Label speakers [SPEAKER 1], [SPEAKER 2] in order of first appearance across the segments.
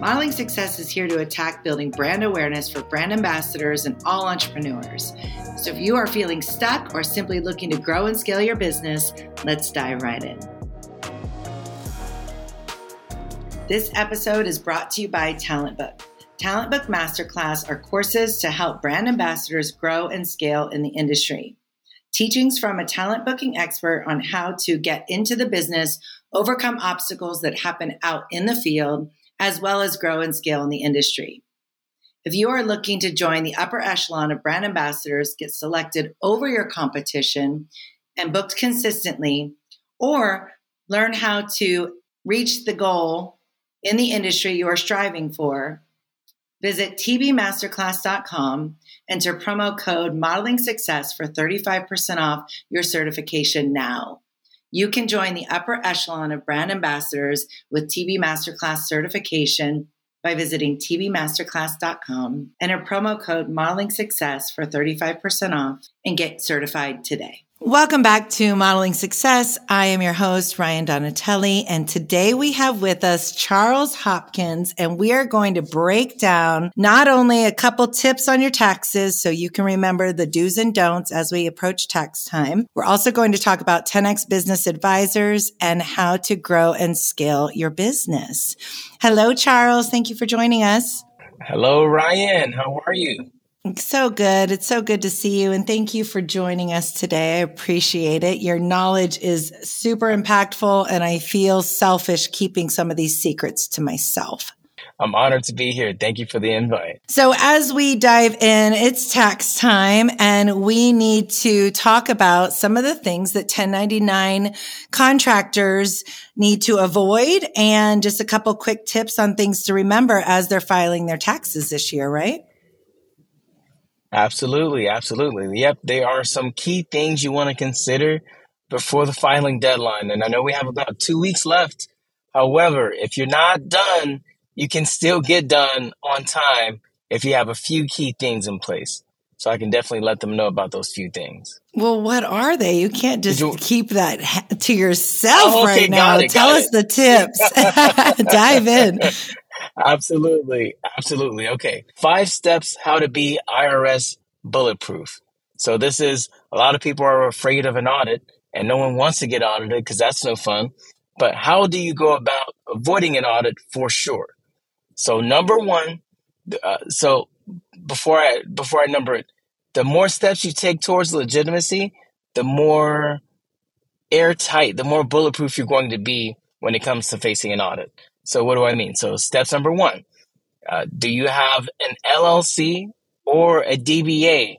[SPEAKER 1] Modeling Success is here to attack building brand awareness for brand ambassadors and all entrepreneurs. So if you are feeling stuck or simply looking to grow and scale your business, let's dive right in. This episode is brought to you by Talent Book. Talent Book Masterclass are courses to help brand ambassadors grow and scale in the industry. Teachings from a talent booking expert on how to get into the business, overcome obstacles that happen out in the field, as well as grow and scale in the industry. If you are looking to join the upper echelon of brand ambassadors, get selected over your competition and booked consistently, or learn how to reach the goal in the industry you are striving for, visit tbmasterclass.com, enter promo code modeling success for 35% off your certification now. You can join the upper echelon of brand ambassadors with TB Masterclass certification by visiting tbmasterclass.com, and enter promo code modeling success for 35% off, and get certified today. Welcome back to Modeling Success. I am your host, Rian Donatelli, and today we have with us Charles Hopkins, and we are going to break down not only a couple tips on your taxes so you can remember the do's and don'ts as we approach tax time. We're also going to talk about 10x business advisors and how to grow and scale your business. Hello, Charles. Thank you for joining us.
[SPEAKER 2] Hello, Rian. How are you?
[SPEAKER 1] So good. It's so good to see you. And thank you for joining us today. I appreciate it. Your knowledge is super impactful, and I feel selfish keeping some of these secrets to myself.
[SPEAKER 2] I'm honored to be here. Thank you for the invite.
[SPEAKER 1] So, as we dive in, it's tax time, and we need to talk about some of the things that 1099 contractors need to avoid and just a couple quick tips on things to remember as they're filing their taxes this year, right?
[SPEAKER 2] Absolutely, absolutely. Yep, there are some key things you want to consider before the filing deadline. And I know we have about two weeks left. However, if you're not done, you can still get done on time if you have a few key things in place. So I can definitely let them know about those few things.
[SPEAKER 1] Well, what are they? You can't just you, keep that to oh, yourself oh, okay, right now. It, Tell us it. the tips. Dive in.
[SPEAKER 2] Absolutely. Absolutely. Okay. Five steps how to be IRS bulletproof. So this is a lot of people are afraid of an audit and no one wants to get audited because that's no fun. But how do you go about avoiding an audit for sure? So number one, uh, so before I before I number it, the more steps you take towards legitimacy, the more airtight, the more bulletproof you're going to be when it comes to facing an audit. So what do I mean? So steps number one, uh, do you have an LLC or a DBA?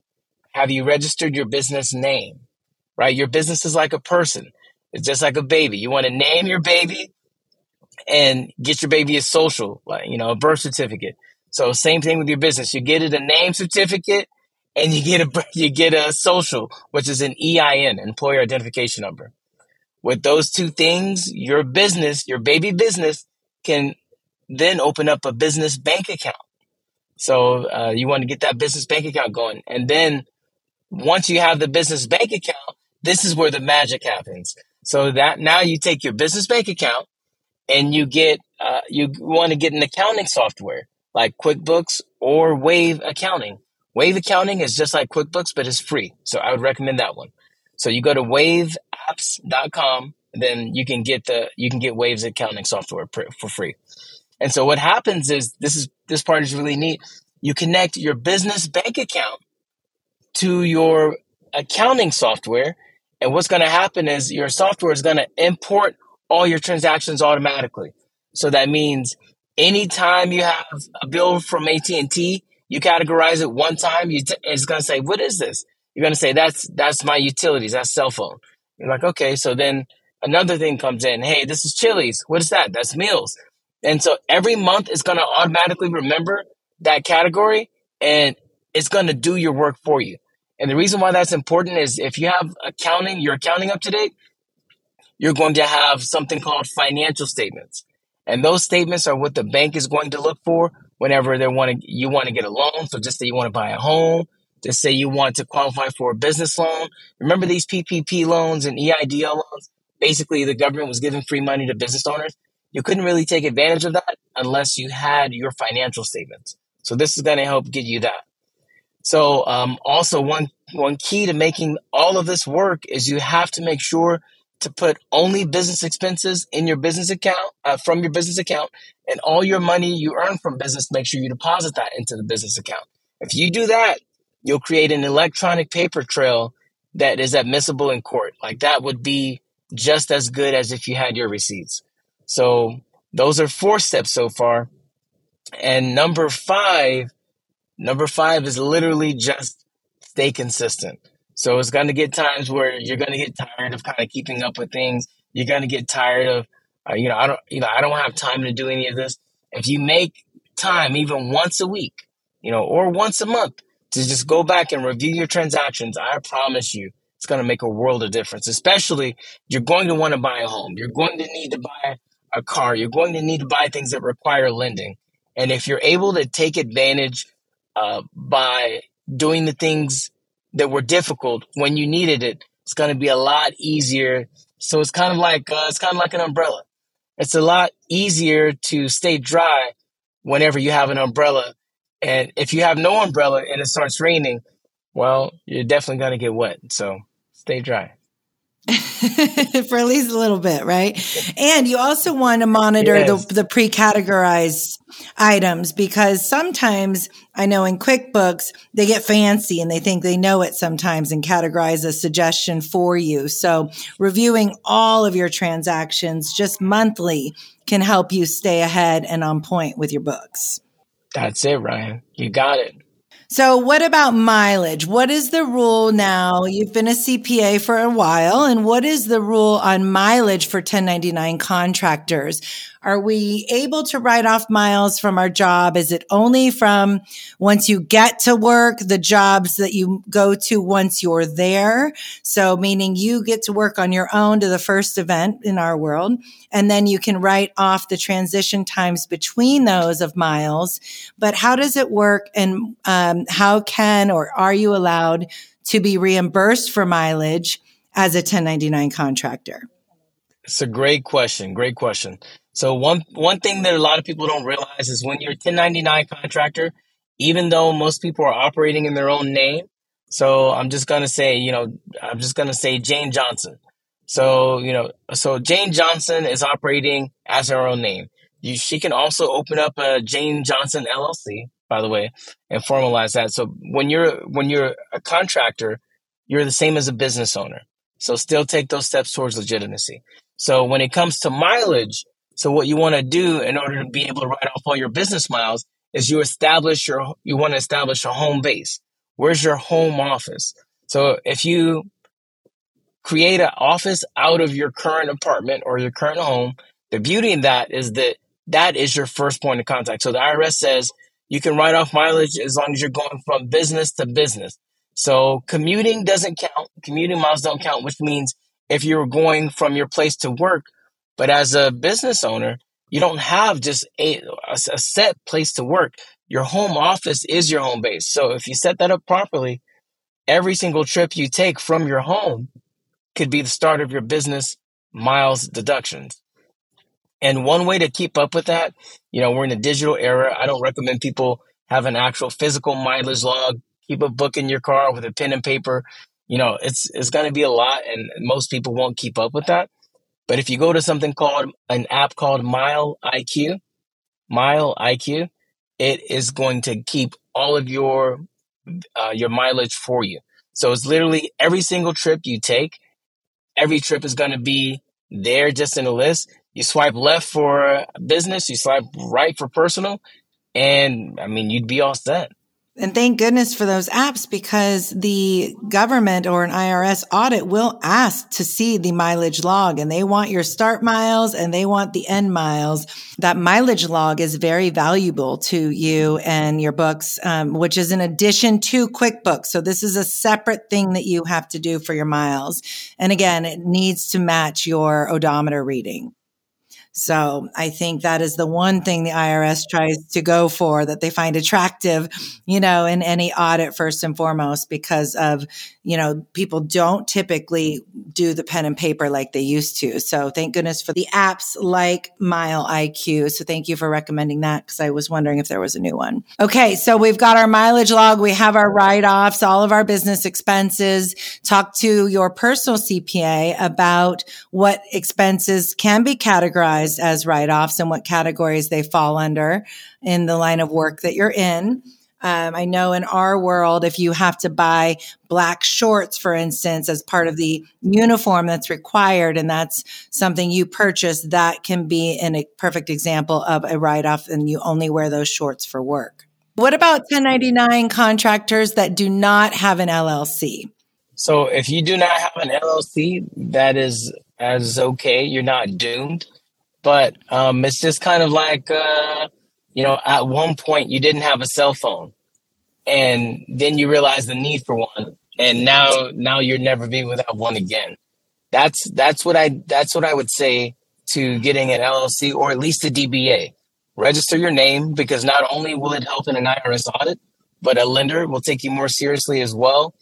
[SPEAKER 2] Have you registered your business name? Right? Your business is like a person. It's just like a baby. You want to name your baby and get your baby a social, like, you know, a birth certificate. So same thing with your business. You get it a name certificate and you get a, you get a social, which is an EIN, employer identification number. With those two things, your business, your baby business can then open up a business bank account. So uh, you want to get that business bank account going. And then once you have the business bank account, this is where the magic happens. So that now you take your business bank account and you get, uh, you want to get an accounting software like QuickBooks or Wave Accounting. Wave Accounting is just like QuickBooks, but it's free. So I would recommend that one. So you go to waveapps.com then you can get the you can get Waves accounting software for free. And so what happens is this is this part is really neat. You connect your business bank account to your accounting software, and what's going to happen is your software is going to import all your transactions automatically. So that means anytime you have a bill from AT&T, you categorize it one time, you t- it's going to say, "What is this?" You're going to say, "That's that's my utilities, that's cell phone." You're like, "Okay." So then another thing comes in. Hey, this is Chili's. What is that? That's meals. And so every month is going to automatically remember that category and it's going to do your work for you. And the reason why that's important is if you have accounting, your accounting up to date, you're going to have something called financial statements. And those statements are what the bank is going to look for whenever they want to, you want to get a loan. So just say you want to buy a home, just say you want to qualify for a business loan. Remember these PPP loans and EIDL loans? Basically the government was giving free money to business owners. you couldn't really take advantage of that unless you had your financial statements. So this is going to help get you that. So um, also one one key to making all of this work is you have to make sure to put only business expenses in your business account uh, from your business account, and all your money you earn from business, make sure you deposit that into the business account. If you do that, you'll create an electronic paper trail that is admissible in court. Like that would be just as good as if you had your receipts. So those are four steps so far. And number five, number five is literally just stay consistent. So it's going to get times where you're going to get tired of kind of keeping up with things. You're going to get tired of, uh, you know, I don't, you know, I don't have time to do any of this. If you make time even once a week, you know, or once a month to just go back and review your transactions, I promise you, it's going to make a world of difference. Especially, you're going to want to buy a home. You're going to need to buy a car. You're going to need to buy things that require lending. And if you're able to take advantage uh, by doing the things that were difficult when you needed it, it's going to be a lot easier. So it's kind of like uh, it's kind of like an umbrella. It's a lot easier to stay dry whenever you have an umbrella. And if you have no umbrella and it starts raining, well, you're definitely going to get wet. So stay dry.
[SPEAKER 1] for at least a little bit, right? And you also want to monitor yes. the, the pre-categorized items because sometimes I know in QuickBooks, they get fancy and they think they know it sometimes and categorize a suggestion for you. So reviewing all of your transactions just monthly can help you stay ahead and on point with your books.
[SPEAKER 2] That's it, Rian. You got it.
[SPEAKER 1] So, what about mileage? What is the rule now? You've been a CPA for a while, and what is the rule on mileage for 1099 contractors? Are we able to write off miles from our job? Is it only from once you get to work, the jobs that you go to once you're there? So meaning you get to work on your own to the first event in our world. And then you can write off the transition times between those of miles. But how does it work? And um, how can or are you allowed to be reimbursed for mileage as a 1099 contractor?
[SPEAKER 2] It's a great question. Great question. So one one thing that a lot of people don't realize is when you're a 1099 contractor, even though most people are operating in their own name, so I'm just gonna say, you know, I'm just gonna say Jane Johnson. So you know, so Jane Johnson is operating as her own name. You, she can also open up a Jane Johnson LLC, by the way, and formalize that. So when you're when you're a contractor, you're the same as a business owner. So still take those steps towards legitimacy. So when it comes to mileage, so what you want to do in order to be able to write off all your business miles is you establish your you want to establish a home base. Where's your home office? So if you create an office out of your current apartment or your current home, the beauty in that is that that is your first point of contact. So the IRS says you can write off mileage as long as you're going from business to business. So commuting doesn't count. Commuting miles don't count, which means if you're going from your place to work, but as a business owner, you don't have just a, a, set place to work. Your home office is your home base. So if you set that up properly, every single trip you take from your home could be the start of your business miles deductions. And one way to keep up with that, you know, we're in a digital era. I don't recommend people have an actual physical mileage log. Keep a book in your car with a pen and paper. You know, it's it's going to be a lot, and most people won't keep up with that. But if you go to something called an app called MileIQ, Mile IQ, it is going to keep all of your uh, your mileage for you. So it's literally every single trip you take, every trip is going to be there just in a list. You swipe left for business, you swipe right for personal, and I mean, you'd be all set.
[SPEAKER 1] And thank goodness for those apps because the government or an IRS audit will ask to see the mileage log and they want your start miles and they want the end miles. That mileage log is very valuable to you and your books, um, which is in addition to QuickBooks. So this is a separate thing that you have to do for your miles. And again, it needs to match your odometer reading. So I think that is the one thing the IRS tries to go for that they find attractive, you know, in any audit first and foremost, because of, you know, people don't typically do the pen and paper like they used to. So thank goodness for the apps like MileIQ. So thank you for recommending that because I was wondering if there was a new one. Okay. So we've got our mileage log. We have our write offs, all of our business expenses. Talk to your personal CPA about what expenses can be categorized as write offs and what categories they fall under in the line of work that you're in. Um, I know in our world, if you have to buy black shorts, for instance, as part of the uniform that's required, and that's something you purchase, that can be a perfect example of a write off, and you only wear those shorts for work. What about 1099 contractors that do not have an LLC?
[SPEAKER 2] So, if you do not have an LLC, that is as okay. You're not doomed but um, it's just kind of like uh, you know at one point you didn't have a cell phone and then you realize the need for one and now now you're never be without one again. That's that's what i that's what i would say to getting an llc or at least a dba register your name because not only will it help in an irs audit but a lender will take you more seriously as well.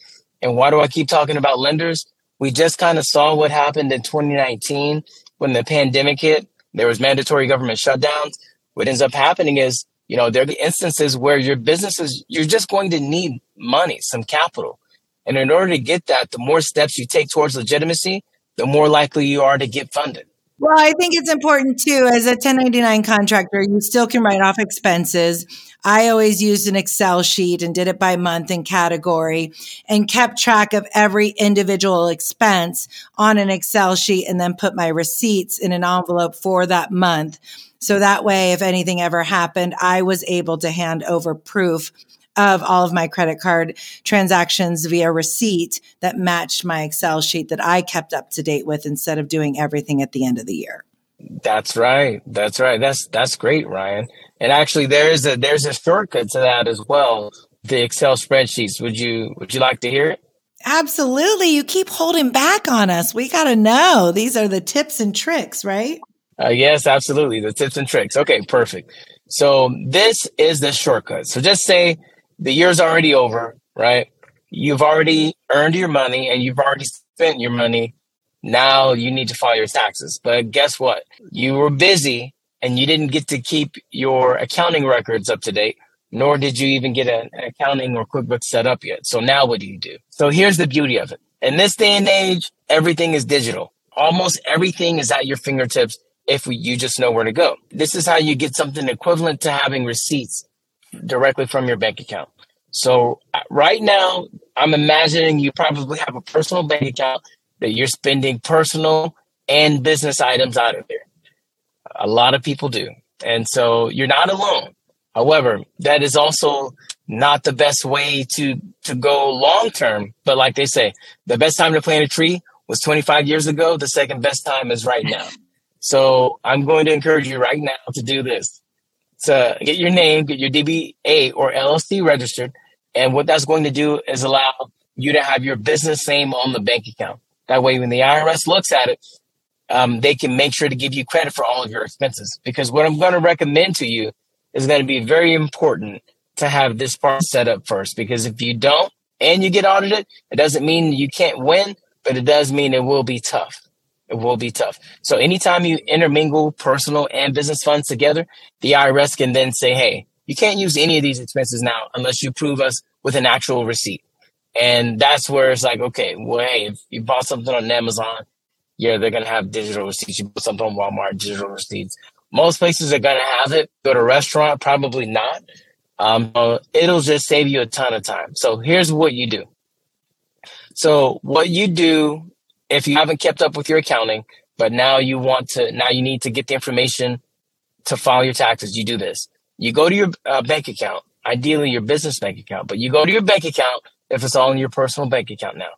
[SPEAKER 2] And why do i keep talking about lenders? We just kind of saw what happened in 2019 when the pandemic hit there was mandatory government shutdowns. What ends up happening is, you know, there are the instances where your businesses, you're just going to need money, some capital. And in order to get that, the more steps you take towards legitimacy, the more likely you are to get funded.
[SPEAKER 1] Well, I think it's important too, as a 1099 contractor, you still can write off expenses. I always used an Excel sheet and did it by month and category and kept track of every individual expense on an Excel sheet and then put my receipts in an envelope for that month. So that way, if anything ever happened, I was able to hand over proof of all of my credit card transactions via receipt that matched my Excel sheet that I kept up to date with instead of doing everything at the end of the year.
[SPEAKER 2] That's right. That's right. That's that's great, Rian. And actually there's a there's a shortcut to that as well. The Excel spreadsheets. Would you would you like to hear it?
[SPEAKER 1] Absolutely. You keep holding back on us. We got to know. These are the tips and tricks, right?
[SPEAKER 2] Uh, yes, absolutely. The tips and tricks. Okay, perfect. So this is the shortcut. So just say the year's already over, right? You've already earned your money and you've already spent your money. Now you need to file your taxes. But guess what? You were busy and you didn't get to keep your accounting records up to date, nor did you even get an accounting or QuickBooks set up yet. So now what do you do? So here's the beauty of it. In this day and age, everything is digital. Almost everything is at your fingertips if you just know where to go. This is how you get something equivalent to having receipts directly from your bank account. So uh, right now, I'm imagining you probably have a personal bank account that you're spending personal and business items out of there. A lot of people do. And so you're not alone. However, that is also not the best way to to go long term. But like they say, the best time to plant a tree was 25 years ago. The second best time is right now. So I'm going to encourage you right now to do this to get your name, get your DBA or LLC registered. And what that's going to do is allow you to have your business name on the bank account. That way, when the IRS looks at it, um, they can make sure to give you credit for all of your expenses. Because what I'm going to recommend to you is going to be very important to have this part set up first. Because if you don't and you get audited, it doesn't mean you can't win, but it does mean it will be tough. It will be tough. So anytime you intermingle personal and business funds together, the IRS can then say, hey, you can't use any of these expenses now unless you prove us with an actual receipt. And that's where it's like, okay, well, hey, if you bought something on Amazon, yeah, they're going to have digital receipts. You bought something on Walmart, digital receipts. Most places are going to have it. Go to a restaurant, probably not. Um, it'll just save you a ton of time. So here's what you do. So what you do if you haven't kept up with your accounting, but now you want to, now you need to get the information to file your taxes, you do this. You go to your uh, bank account, ideally your business bank account, but you go to your bank account if it's all in your personal bank account now.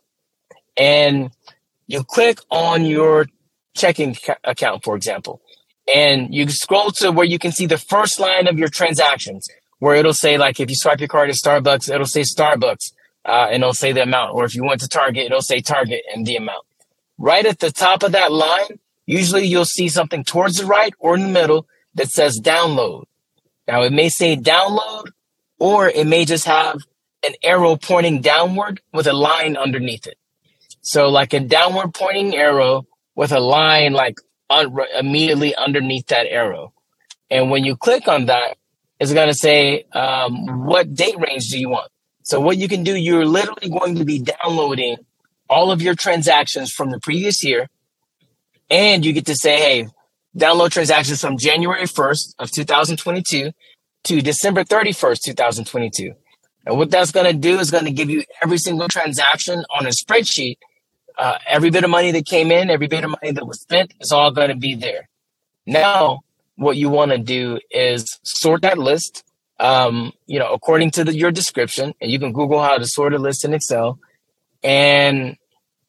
[SPEAKER 2] And you click on your checking account, for example, and you scroll to where you can see the first line of your transactions, where it'll say, like, if you swipe your card at Starbucks, it'll say Starbucks, uh, and it'll say the amount. Or if you went to Target, it'll say Target and the amount right at the top of that line, usually you'll see something towards the right or in the middle that says download. Now it may say download, or it may just have an arrow pointing downward with a line underneath it. So like a downward pointing arrow with a line like un- immediately underneath that arrow. And when you click on that, it's going to say, um, what date range do you want? So what you can do, you're literally going to be downloading all of your transactions from the previous year. And you get to say, hey, download transactions from January 1st of 2022 to December 31st, 2022. And what that's going to do is going to give you every single transaction on a spreadsheet. Uh, every bit of money that came in, every bit of money that was spent is all going to be there. Now, what you want to do is sort that list, um, you know, according to the, your description, and you can Google how to sort a list in Excel, and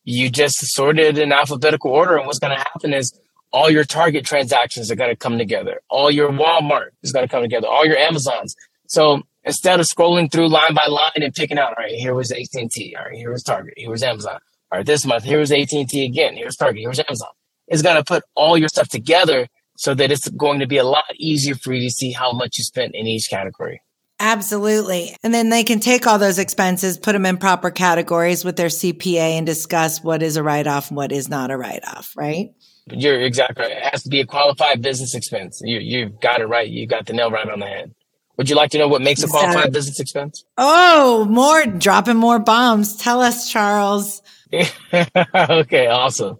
[SPEAKER 2] you just sorted in alphabetical order. And what's going to happen is all your Target transactions are going to come together. All your Walmart is going to come together. All your Amazons. So instead of scrolling through line by line and picking out, all right, here was AT&T. All right, here was Target. Here was Amazon. All right, this month, here was AT&T again. Here's Target. Here's Amazon. It's going to put all your stuff together so that it's going to be a lot easier for you to see how much you spent in each category.
[SPEAKER 1] Absolutely. And then they can take all those expenses, put them in proper categories with their CPA and discuss what is a write off and what is not a write off, right?
[SPEAKER 2] You're exactly right. It has to be a qualified business expense. You, you've got it right. You got the nail right on the head. Would you like to know what makes a qualified business expense?
[SPEAKER 1] Oh, more dropping more bombs. Tell us, Charles.
[SPEAKER 2] okay, awesome.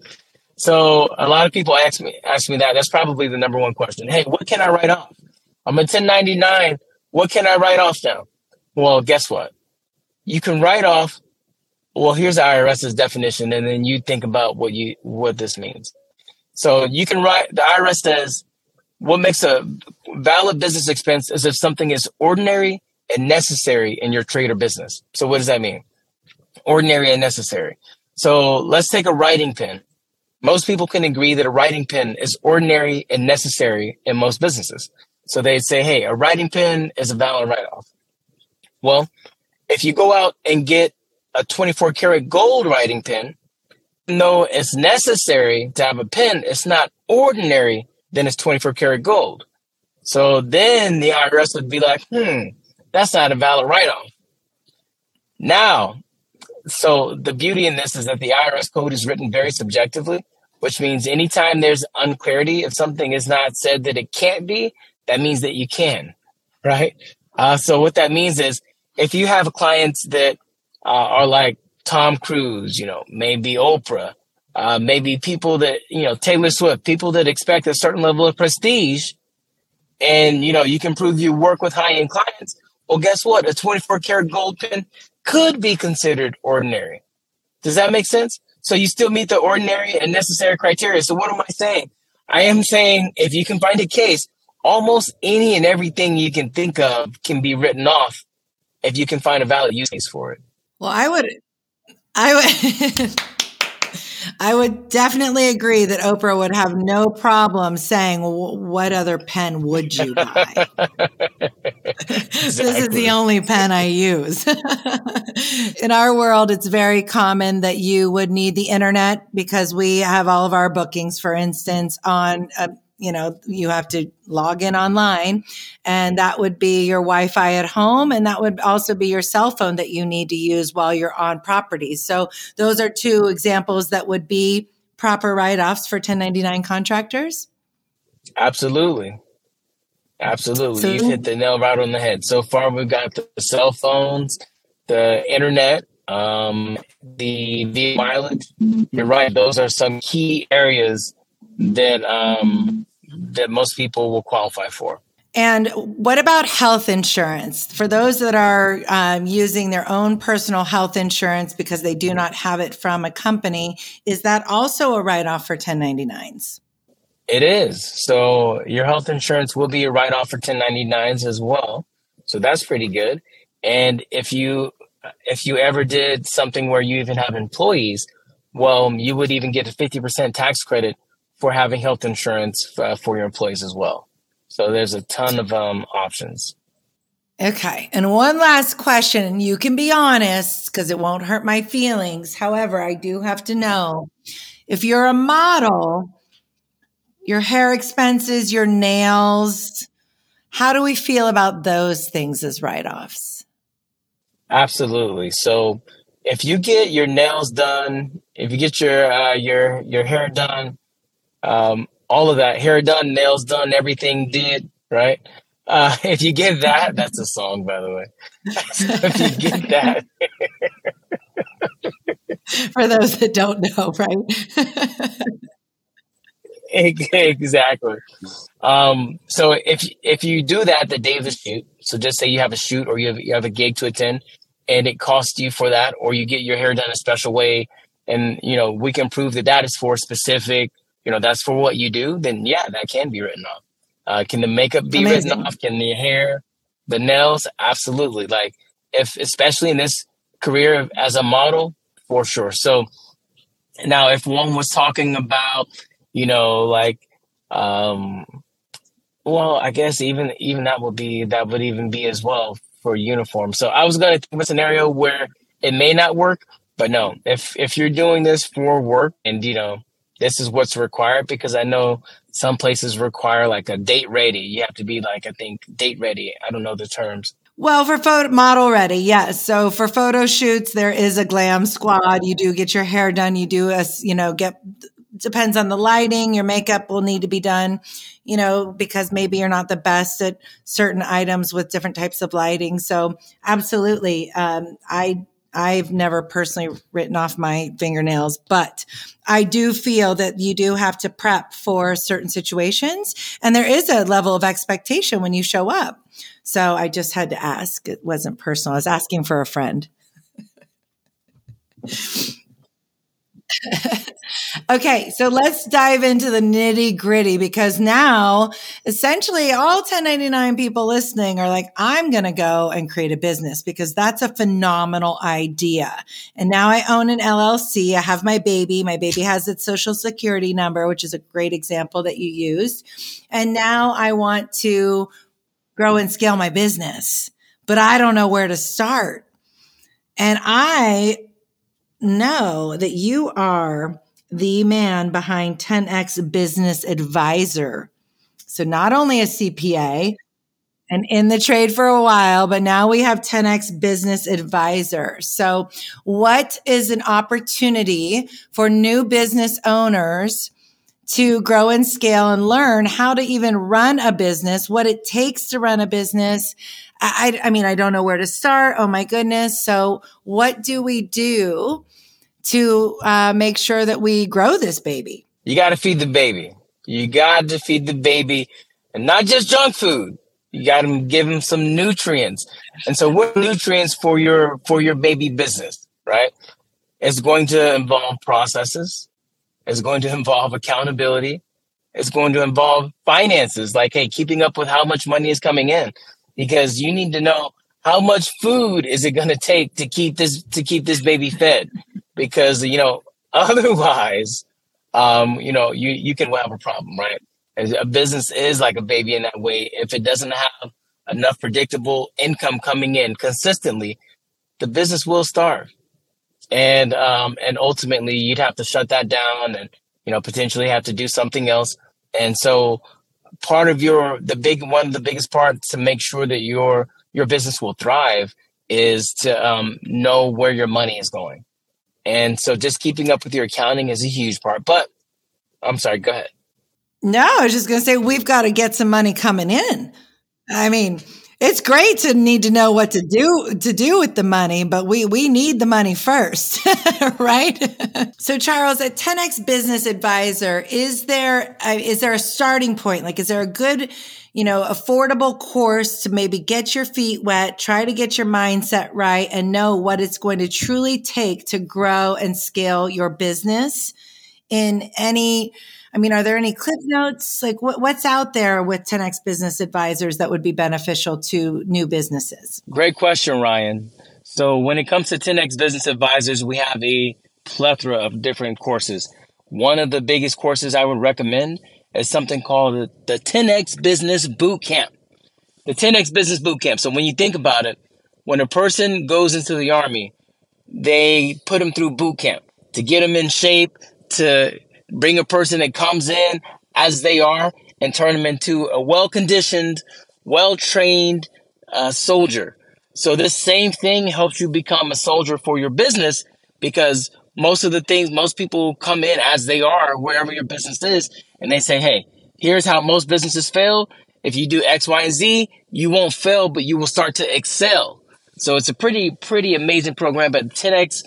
[SPEAKER 2] So a lot of people ask me ask me that. That's probably the number one question. Hey, what can I write off? I'm a 1099. What can I write off now? Well, guess what? You can write off. Well, here's IRS's definition, and then you think about what you what this means. So you can write. The IRS says what makes a valid business expense is if something is ordinary and necessary in your trade or business. So what does that mean? Ordinary and necessary. So let's take a writing pen. Most people can agree that a writing pen is ordinary and necessary in most businesses. So they'd say, hey, a writing pen is a valid write off. Well, if you go out and get a 24 karat gold writing pen, though it's necessary to have a pen, it's not ordinary, then it's 24 karat gold. So then the IRS would be like, hmm, that's not a valid write off. Now, so the beauty in this is that the IRS code is written very subjectively which means anytime there's unclarity, if something is not said that it can't be, that means that you can, right? Uh, so what that means is if you have clients that uh, are like Tom Cruise, you know, maybe Oprah, uh, maybe people that, you know, Taylor Swift, people that expect a certain level of prestige, and, you know, you can prove you work with high end clients. Well, guess what? A 24 karat gold pin could be considered ordinary. Does that make sense? So you still meet the ordinary and necessary criteria. So what am I saying? I am saying if you can find a case, almost any and everything you can think of can be written off if you can find a valid use case for it.
[SPEAKER 1] Well, I would, I would. I would definitely agree that Oprah would have no problem saying, What other pen would you buy? this is the only pen I use. In our world, it's very common that you would need the internet because we have all of our bookings, for instance, on a you know, you have to log in online and that would be your Wi-Fi at home. And that would also be your cell phone that you need to use while you're on property. So those are two examples that would be proper write-offs for 1099 contractors.
[SPEAKER 2] Absolutely. Absolutely. So, You've hit the nail right on the head. So far, we've got the cell phones, the internet, um, the vehicle mileage. You're right. Those are some key areas that um, that most people will qualify for.
[SPEAKER 1] And what about health insurance? For those that are um, using their own personal health insurance because they do not have it from a company, is that also a write off for 1099s?
[SPEAKER 2] It is. So your health insurance will be a write off for 1099s as well. So that's pretty good. And if you if you ever did something where you even have employees, well, you would even get a 50% tax credit for having health insurance uh, for your employees as well. So there's a ton of um, options.
[SPEAKER 1] Okay. And one last question. You can be honest because it won't hurt my feelings. However, I do have to know if you're a model your hair expenses, your nails. How do we feel about those things as write offs?
[SPEAKER 2] Absolutely. So if you get your nails done, if you get your uh, your your hair done, um, all of that hair done, nails done, everything did right. Uh, if you get that, that's a song, by the way. so if you get that,
[SPEAKER 1] for those that don't know, right?
[SPEAKER 2] exactly. Um, so if if you do that the day of the shoot, so just say you have a shoot or you have you have a gig to attend, and it costs you for that, or you get your hair done a special way, and you know we can prove that that is for specific, you know, that's for what you do. Then yeah, that can be written off. Uh, can the makeup be Amazing. written off? Can the hair, the nails? Absolutely. Like if especially in this career as a model, for sure. So now if one was talking about you know, like, um, well, I guess even even that would be that would even be as well for uniform. So I was going to think of a scenario where it may not work, but no, if if you're doing this for work and you know this is what's required because I know some places require like a date ready. You have to be like I think date ready. I don't know the terms.
[SPEAKER 1] Well, for photo model ready, yes. So for photo shoots, there is a glam squad. You do get your hair done. You do a, you know, get depends on the lighting. Your makeup will need to be done, you know, because maybe you're not the best at certain items with different types of lighting. So absolutely. Um, I, I've never personally written off my fingernails, but I do feel that you do have to prep for certain situations. And there is a level of expectation when you show up. So I just had to ask. It wasn't personal. I was asking for a friend. okay, so let's dive into the nitty gritty because now essentially all 1099 people listening are like, I'm going to go and create a business because that's a phenomenal idea. And now I own an LLC. I have my baby. My baby has its social security number, which is a great example that you used. And now I want to grow and scale my business, but I don't know where to start. And I know that you are the man behind 10X Business Advisor. So, not only a CPA and in the trade for a while, but now we have 10X Business Advisor. So, what is an opportunity for new business owners? to grow and scale and learn how to even run a business, what it takes to run a business. I, I, mean, I don't know where to start. Oh my goodness. So what do we do to uh, make sure that we grow this baby?
[SPEAKER 2] You got to feed the baby. You got to feed the baby, and not just junk food. You got to give them some nutrients. And so, what nutrients for your for your baby business, right? It's going to involve processes. It's going to involve accountability. It's going to involve finances, like hey, keeping up with how much money is coming in, because you need to know how much food is it going to take to keep this to keep this baby fed because you know otherwise um, you know you you can have a problem right? A business is like a baby in that way. If it doesn't have enough predictable income coming in consistently the business will starve. And um, and ultimately you'd have to shut that down and you know potentially have to do something else. And so part of your the big one of the biggest parts to make sure that your your business will thrive is to um, know where your money is going and so just keeping up with your accounting is a huge part. But I'm sorry, go ahead.
[SPEAKER 1] No, I was just going to say we've got to get some money coming in. I mean, it's great to need to know what to do to do with the money, but we we need the money first, right? so Charles, at 10x Business Advisor, is there uh, is there a starting point? Like, is there a good you know, affordable course to maybe get your feet wet, try to get your mindset right and know what it's going to truly take to grow and scale your business in any I mean, are there any clip notes? Like what, what's out there with 10X business advisors that would be beneficial to new businesses?
[SPEAKER 2] Great question, Rian. So when it comes to 10X business advisors, we have a plethora of different courses. One of the biggest courses I would recommend is something called the 10X Business Boot Camp. The 10X Business Boot Camp. So when you think about it, when a person goes into the army, they put them through boot camp to get them in shape, to bring a person that comes in as they are and turn them into a well conditioned, well trained uh, soldier. So this same thing helps you become a soldier for your business because most of the things, most people come in as they are, wherever your business is, and they say, hey, here's how most businesses fail. If you do X, Y, and Z, you won't fail, but you will start to excel. So it's a pretty, pretty amazing program. But 10X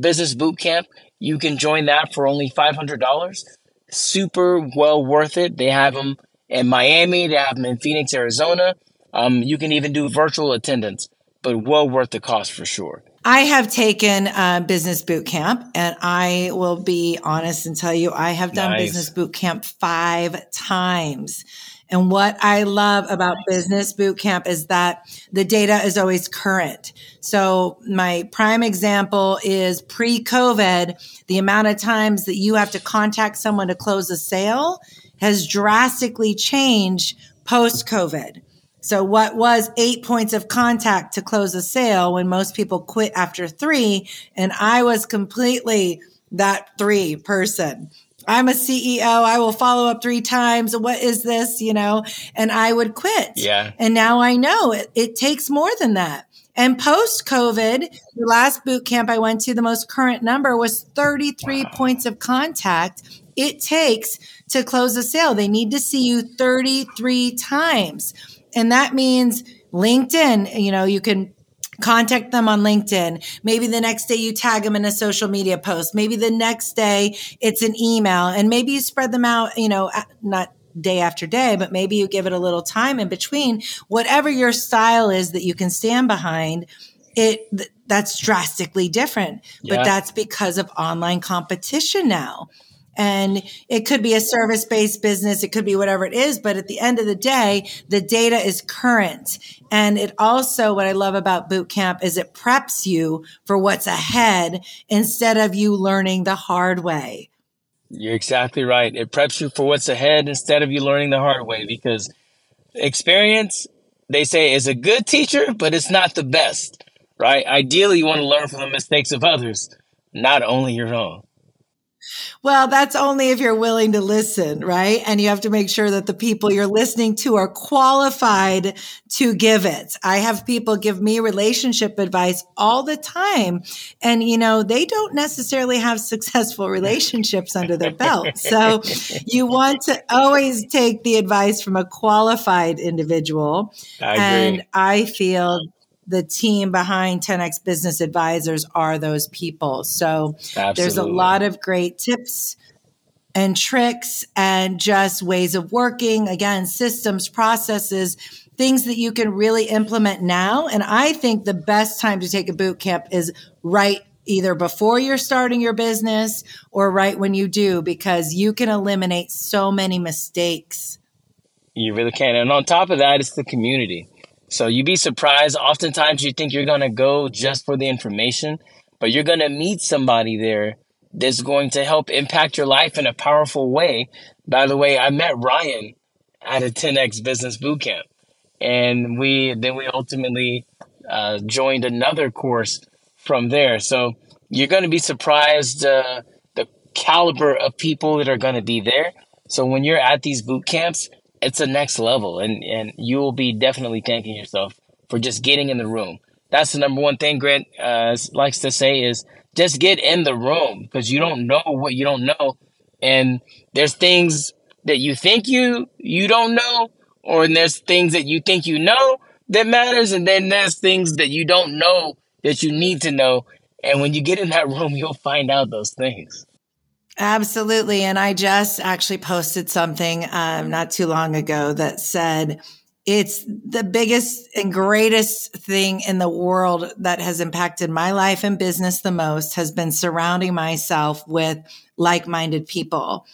[SPEAKER 2] Business Bootcamp, you can join that for only $500. Super well worth it. They have them in Miami, they have them in Phoenix, Arizona. Um, you can even do virtual attendance, but well worth the cost for sure.
[SPEAKER 1] I have taken a business boot camp, and I will be honest and tell you, I have done nice. business boot camp five times. And what I love about business boot camp is that the data is always current. So my prime example is pre COVID, the amount of times that you have to contact someone to close a sale has drastically changed post COVID. So what was eight points of contact to close a sale when most people quit after three? And I was completely that three person. I'm a CEO. I will follow up three times. What is this? You know, and I would quit.
[SPEAKER 2] Yeah.
[SPEAKER 1] And now I know it, it takes more than that. And post COVID, the last boot camp I went to, the most current number was 33 wow. points of contact it takes to close a sale. They need to see you 33 times. And that means LinkedIn, you know, you can contact them on LinkedIn. Maybe the next day you tag them in a social media post. Maybe the next day it's an email and maybe you spread them out, you know, not day after day, but maybe you give it a little time in between. Whatever your style is that you can stand behind, it that's drastically different. Yeah. But that's because of online competition now. And it could be a service based business. It could be whatever it is. But at the end of the day, the data is current. And it also, what I love about boot camp is it preps you for what's ahead instead of you learning the hard way.
[SPEAKER 2] You're exactly right. It preps you for what's ahead instead of you learning the hard way because experience, they say, is a good teacher, but it's not the best, right? Ideally, you want to learn from the mistakes of others, not only your own.
[SPEAKER 1] Well, that's only if you're willing to listen, right? And you have to make sure that the people you're listening to are qualified to give it. I have people give me relationship advice all the time. And, you know, they don't necessarily have successful relationships under their belt. So you want to always take the advice from a qualified individual.
[SPEAKER 2] I
[SPEAKER 1] and I feel the team behind 10x business advisors are those people. So Absolutely. there's a lot of great tips and tricks and just ways of working. Again, systems, processes, things that you can really implement now. And I think the best time to take a boot camp is right either before you're starting your business or right when you do, because you can eliminate so many mistakes.
[SPEAKER 2] You really can. And on top of that, it's the community so you'd be surprised. Oftentimes you think you're going to go just for the information, but you're going to meet somebody there that's going to help impact your life in a powerful way. By the way, I met Rian at a 10x business bootcamp and we then we ultimately uh, joined another course from there. So you're going to be surprised uh, the caliber of people that are going to be there. So when you're at these boot camps, it's a next level and and you will be definitely thanking yourself for just getting in the room. That's the number one thing Grant uh, likes to say is just get in the room because you don't know what you don't know. And there's things that you think you you don't know or there's things that you think you know that matters and then there's things that you don't know that you need to know. And when you get in that room you'll find out those things
[SPEAKER 1] Absolutely. And I just actually posted something um, not too long ago that said, it's the biggest and greatest thing in the world that has impacted my life and business the most has been surrounding myself with like minded people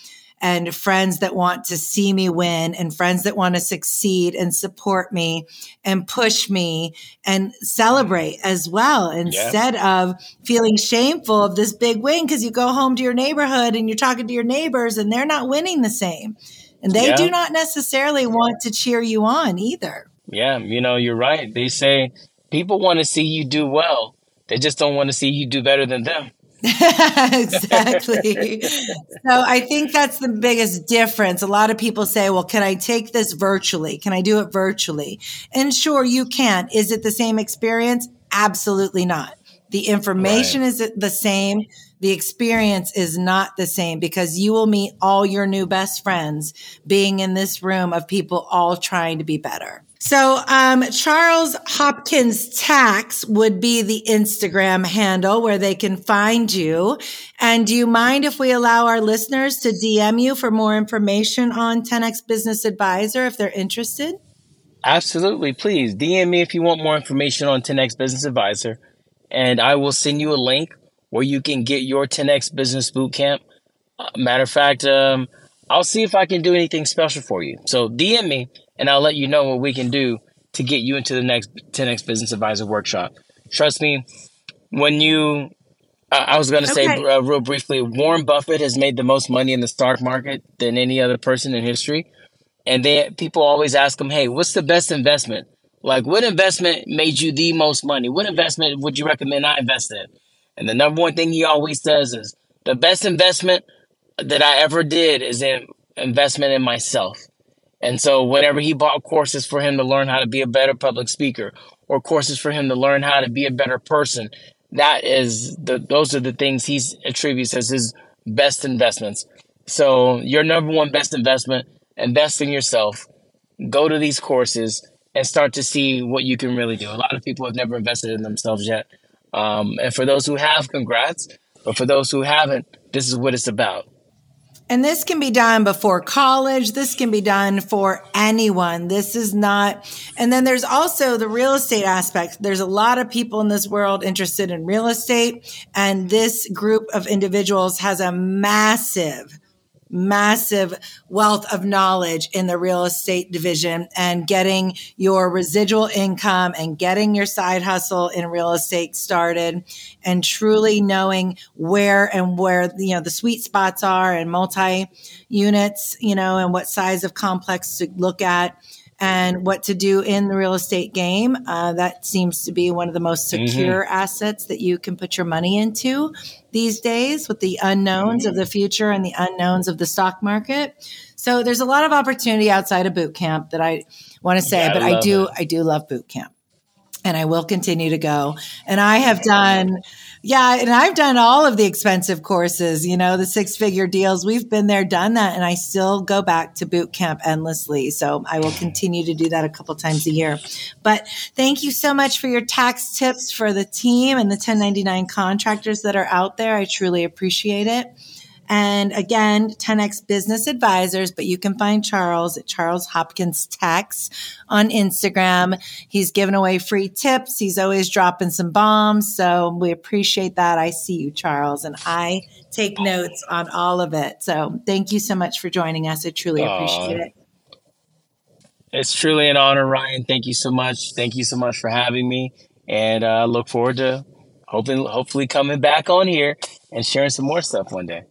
[SPEAKER 1] and friends that want to see me win and friends that want to succeed and support me and push me and celebrate mm. as well instead yeah. of feeling shameful of this big win because you go home to your neighborhood and you're talking to your neighbors and they're not winning the same. And they yeah. do not necessarily want to cheer you on either.
[SPEAKER 2] Yeah you know you're right. They say people want to see you do well. They just don't want to see you do better than them
[SPEAKER 1] exactly. so I think that's the biggest difference. A lot of people say, well, can I take this virtually? Can I do it virtually? And sure, you can. Is it the same experience? Absolutely not. The information right. is the same. The experience is not the same because you will meet all your new best friends being in this room of people all trying to be better. So, um, Charles Hopkins Tax would be the Instagram handle where they can find you. And do you mind if we allow our listeners to DM you for more information on 10X Business Advisor if they're interested?
[SPEAKER 2] Absolutely. Please DM me if you want more information on 10X Business Advisor, and I will send you a link where you can get your 10X Business Bootcamp. Uh, matter of fact, um, I'll see if I can do anything special for you. So DM me and I'll let you know what we can do to get you into the next 10x Business Advisor workshop. Trust me, when you, uh, I was going to okay. say uh, real briefly, Warren Buffett has made the most money in the stock market than any other person in history. And they, people always ask him, hey, what's the best investment? Like, what investment made you the most money? What investment would you recommend I invest in? And the number one thing he always says is, the best investment that I ever did is in investment in myself. And so whenever he bought courses for him to learn how to be a better public speaker or courses for him to learn how to be a better person, that is the those are the things he attributes as his best investments. So your number one best investment, invest in yourself. Go to these courses and start to see what you can really do. A lot of people have never invested in themselves yet. Um, and for those who have, congrats. But for those who haven't, this is what it's about.
[SPEAKER 1] And this can be done before college. This can be done for anyone. This is not. And then there's also the real estate aspect. There's a lot of people in this world interested in real estate. And this group of individuals has a massive massive wealth of knowledge in the real estate division and getting your residual income and getting your side hustle in real estate started and truly knowing where and where, you know, the sweet spots are and multi units, you know, and what size of complex to look at and what to do in the real estate game. Uh, that seems to be one of the most mm-hmm. secure mm-hmm. assets that you can put your money into these days with the unknowns mm-hmm. of the future and the unknowns of the stock market. So there's a lot of opportunity outside of boot camp that I want to say, yeah, but I, I do, it. I do love boot camp and I will continue to go. And I have done, yeah, and I've done all of the expensive courses, you know, the six figure deals. We've been there, done that, and I still go back to boot camp endlessly. So I will continue to do that a couple times a year. But thank you so much for your tax tips for the team and the 1099 contractors that are out there. I truly appreciate it. And again, 10x Business Advisors, but you can find Charles at Charles Hopkins Tax on Instagram. He's giving away free tips. He's always dropping some bombs. So we appreciate that. I see you, Charles, and I take notes on all of it. So thank you so much for joining us. I truly appreciate uh, it.
[SPEAKER 2] It's truly an honor, Rian. Thank you so much. Thank you so much for having me. And I uh, look forward to hoping, hopefully coming back on here and sharing some more stuff one day.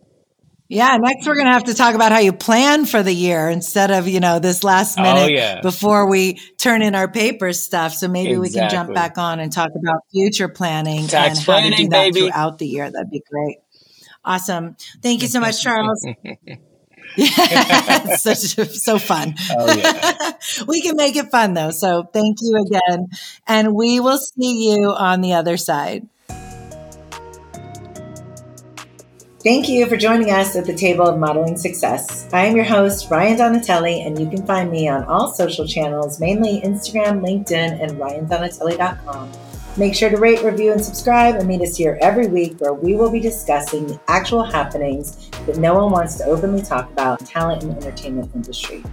[SPEAKER 1] Yeah, next we're going to have to talk about how you plan for the year instead of, you know, this last oh, minute oh, yeah. before we turn in our paper stuff. So maybe exactly. we can jump back on and talk about future planning
[SPEAKER 2] Tax
[SPEAKER 1] and
[SPEAKER 2] planning,
[SPEAKER 1] how to do
[SPEAKER 2] that baby.
[SPEAKER 1] throughout the year. That'd be great. Awesome. Thank you so much, Charles. yeah, such so fun. Oh, yeah. we can make it fun though. So thank you again. And we will see you on the other side. Thank you for joining us at the table of modeling success. I am your host, Rian Donatelli, and you can find me on all social channels, mainly Instagram, LinkedIn, and riandonatelli.com. Make sure to rate, review, and subscribe, and meet us here every week where we will be discussing the actual happenings that no one wants to openly talk about in talent and entertainment industry.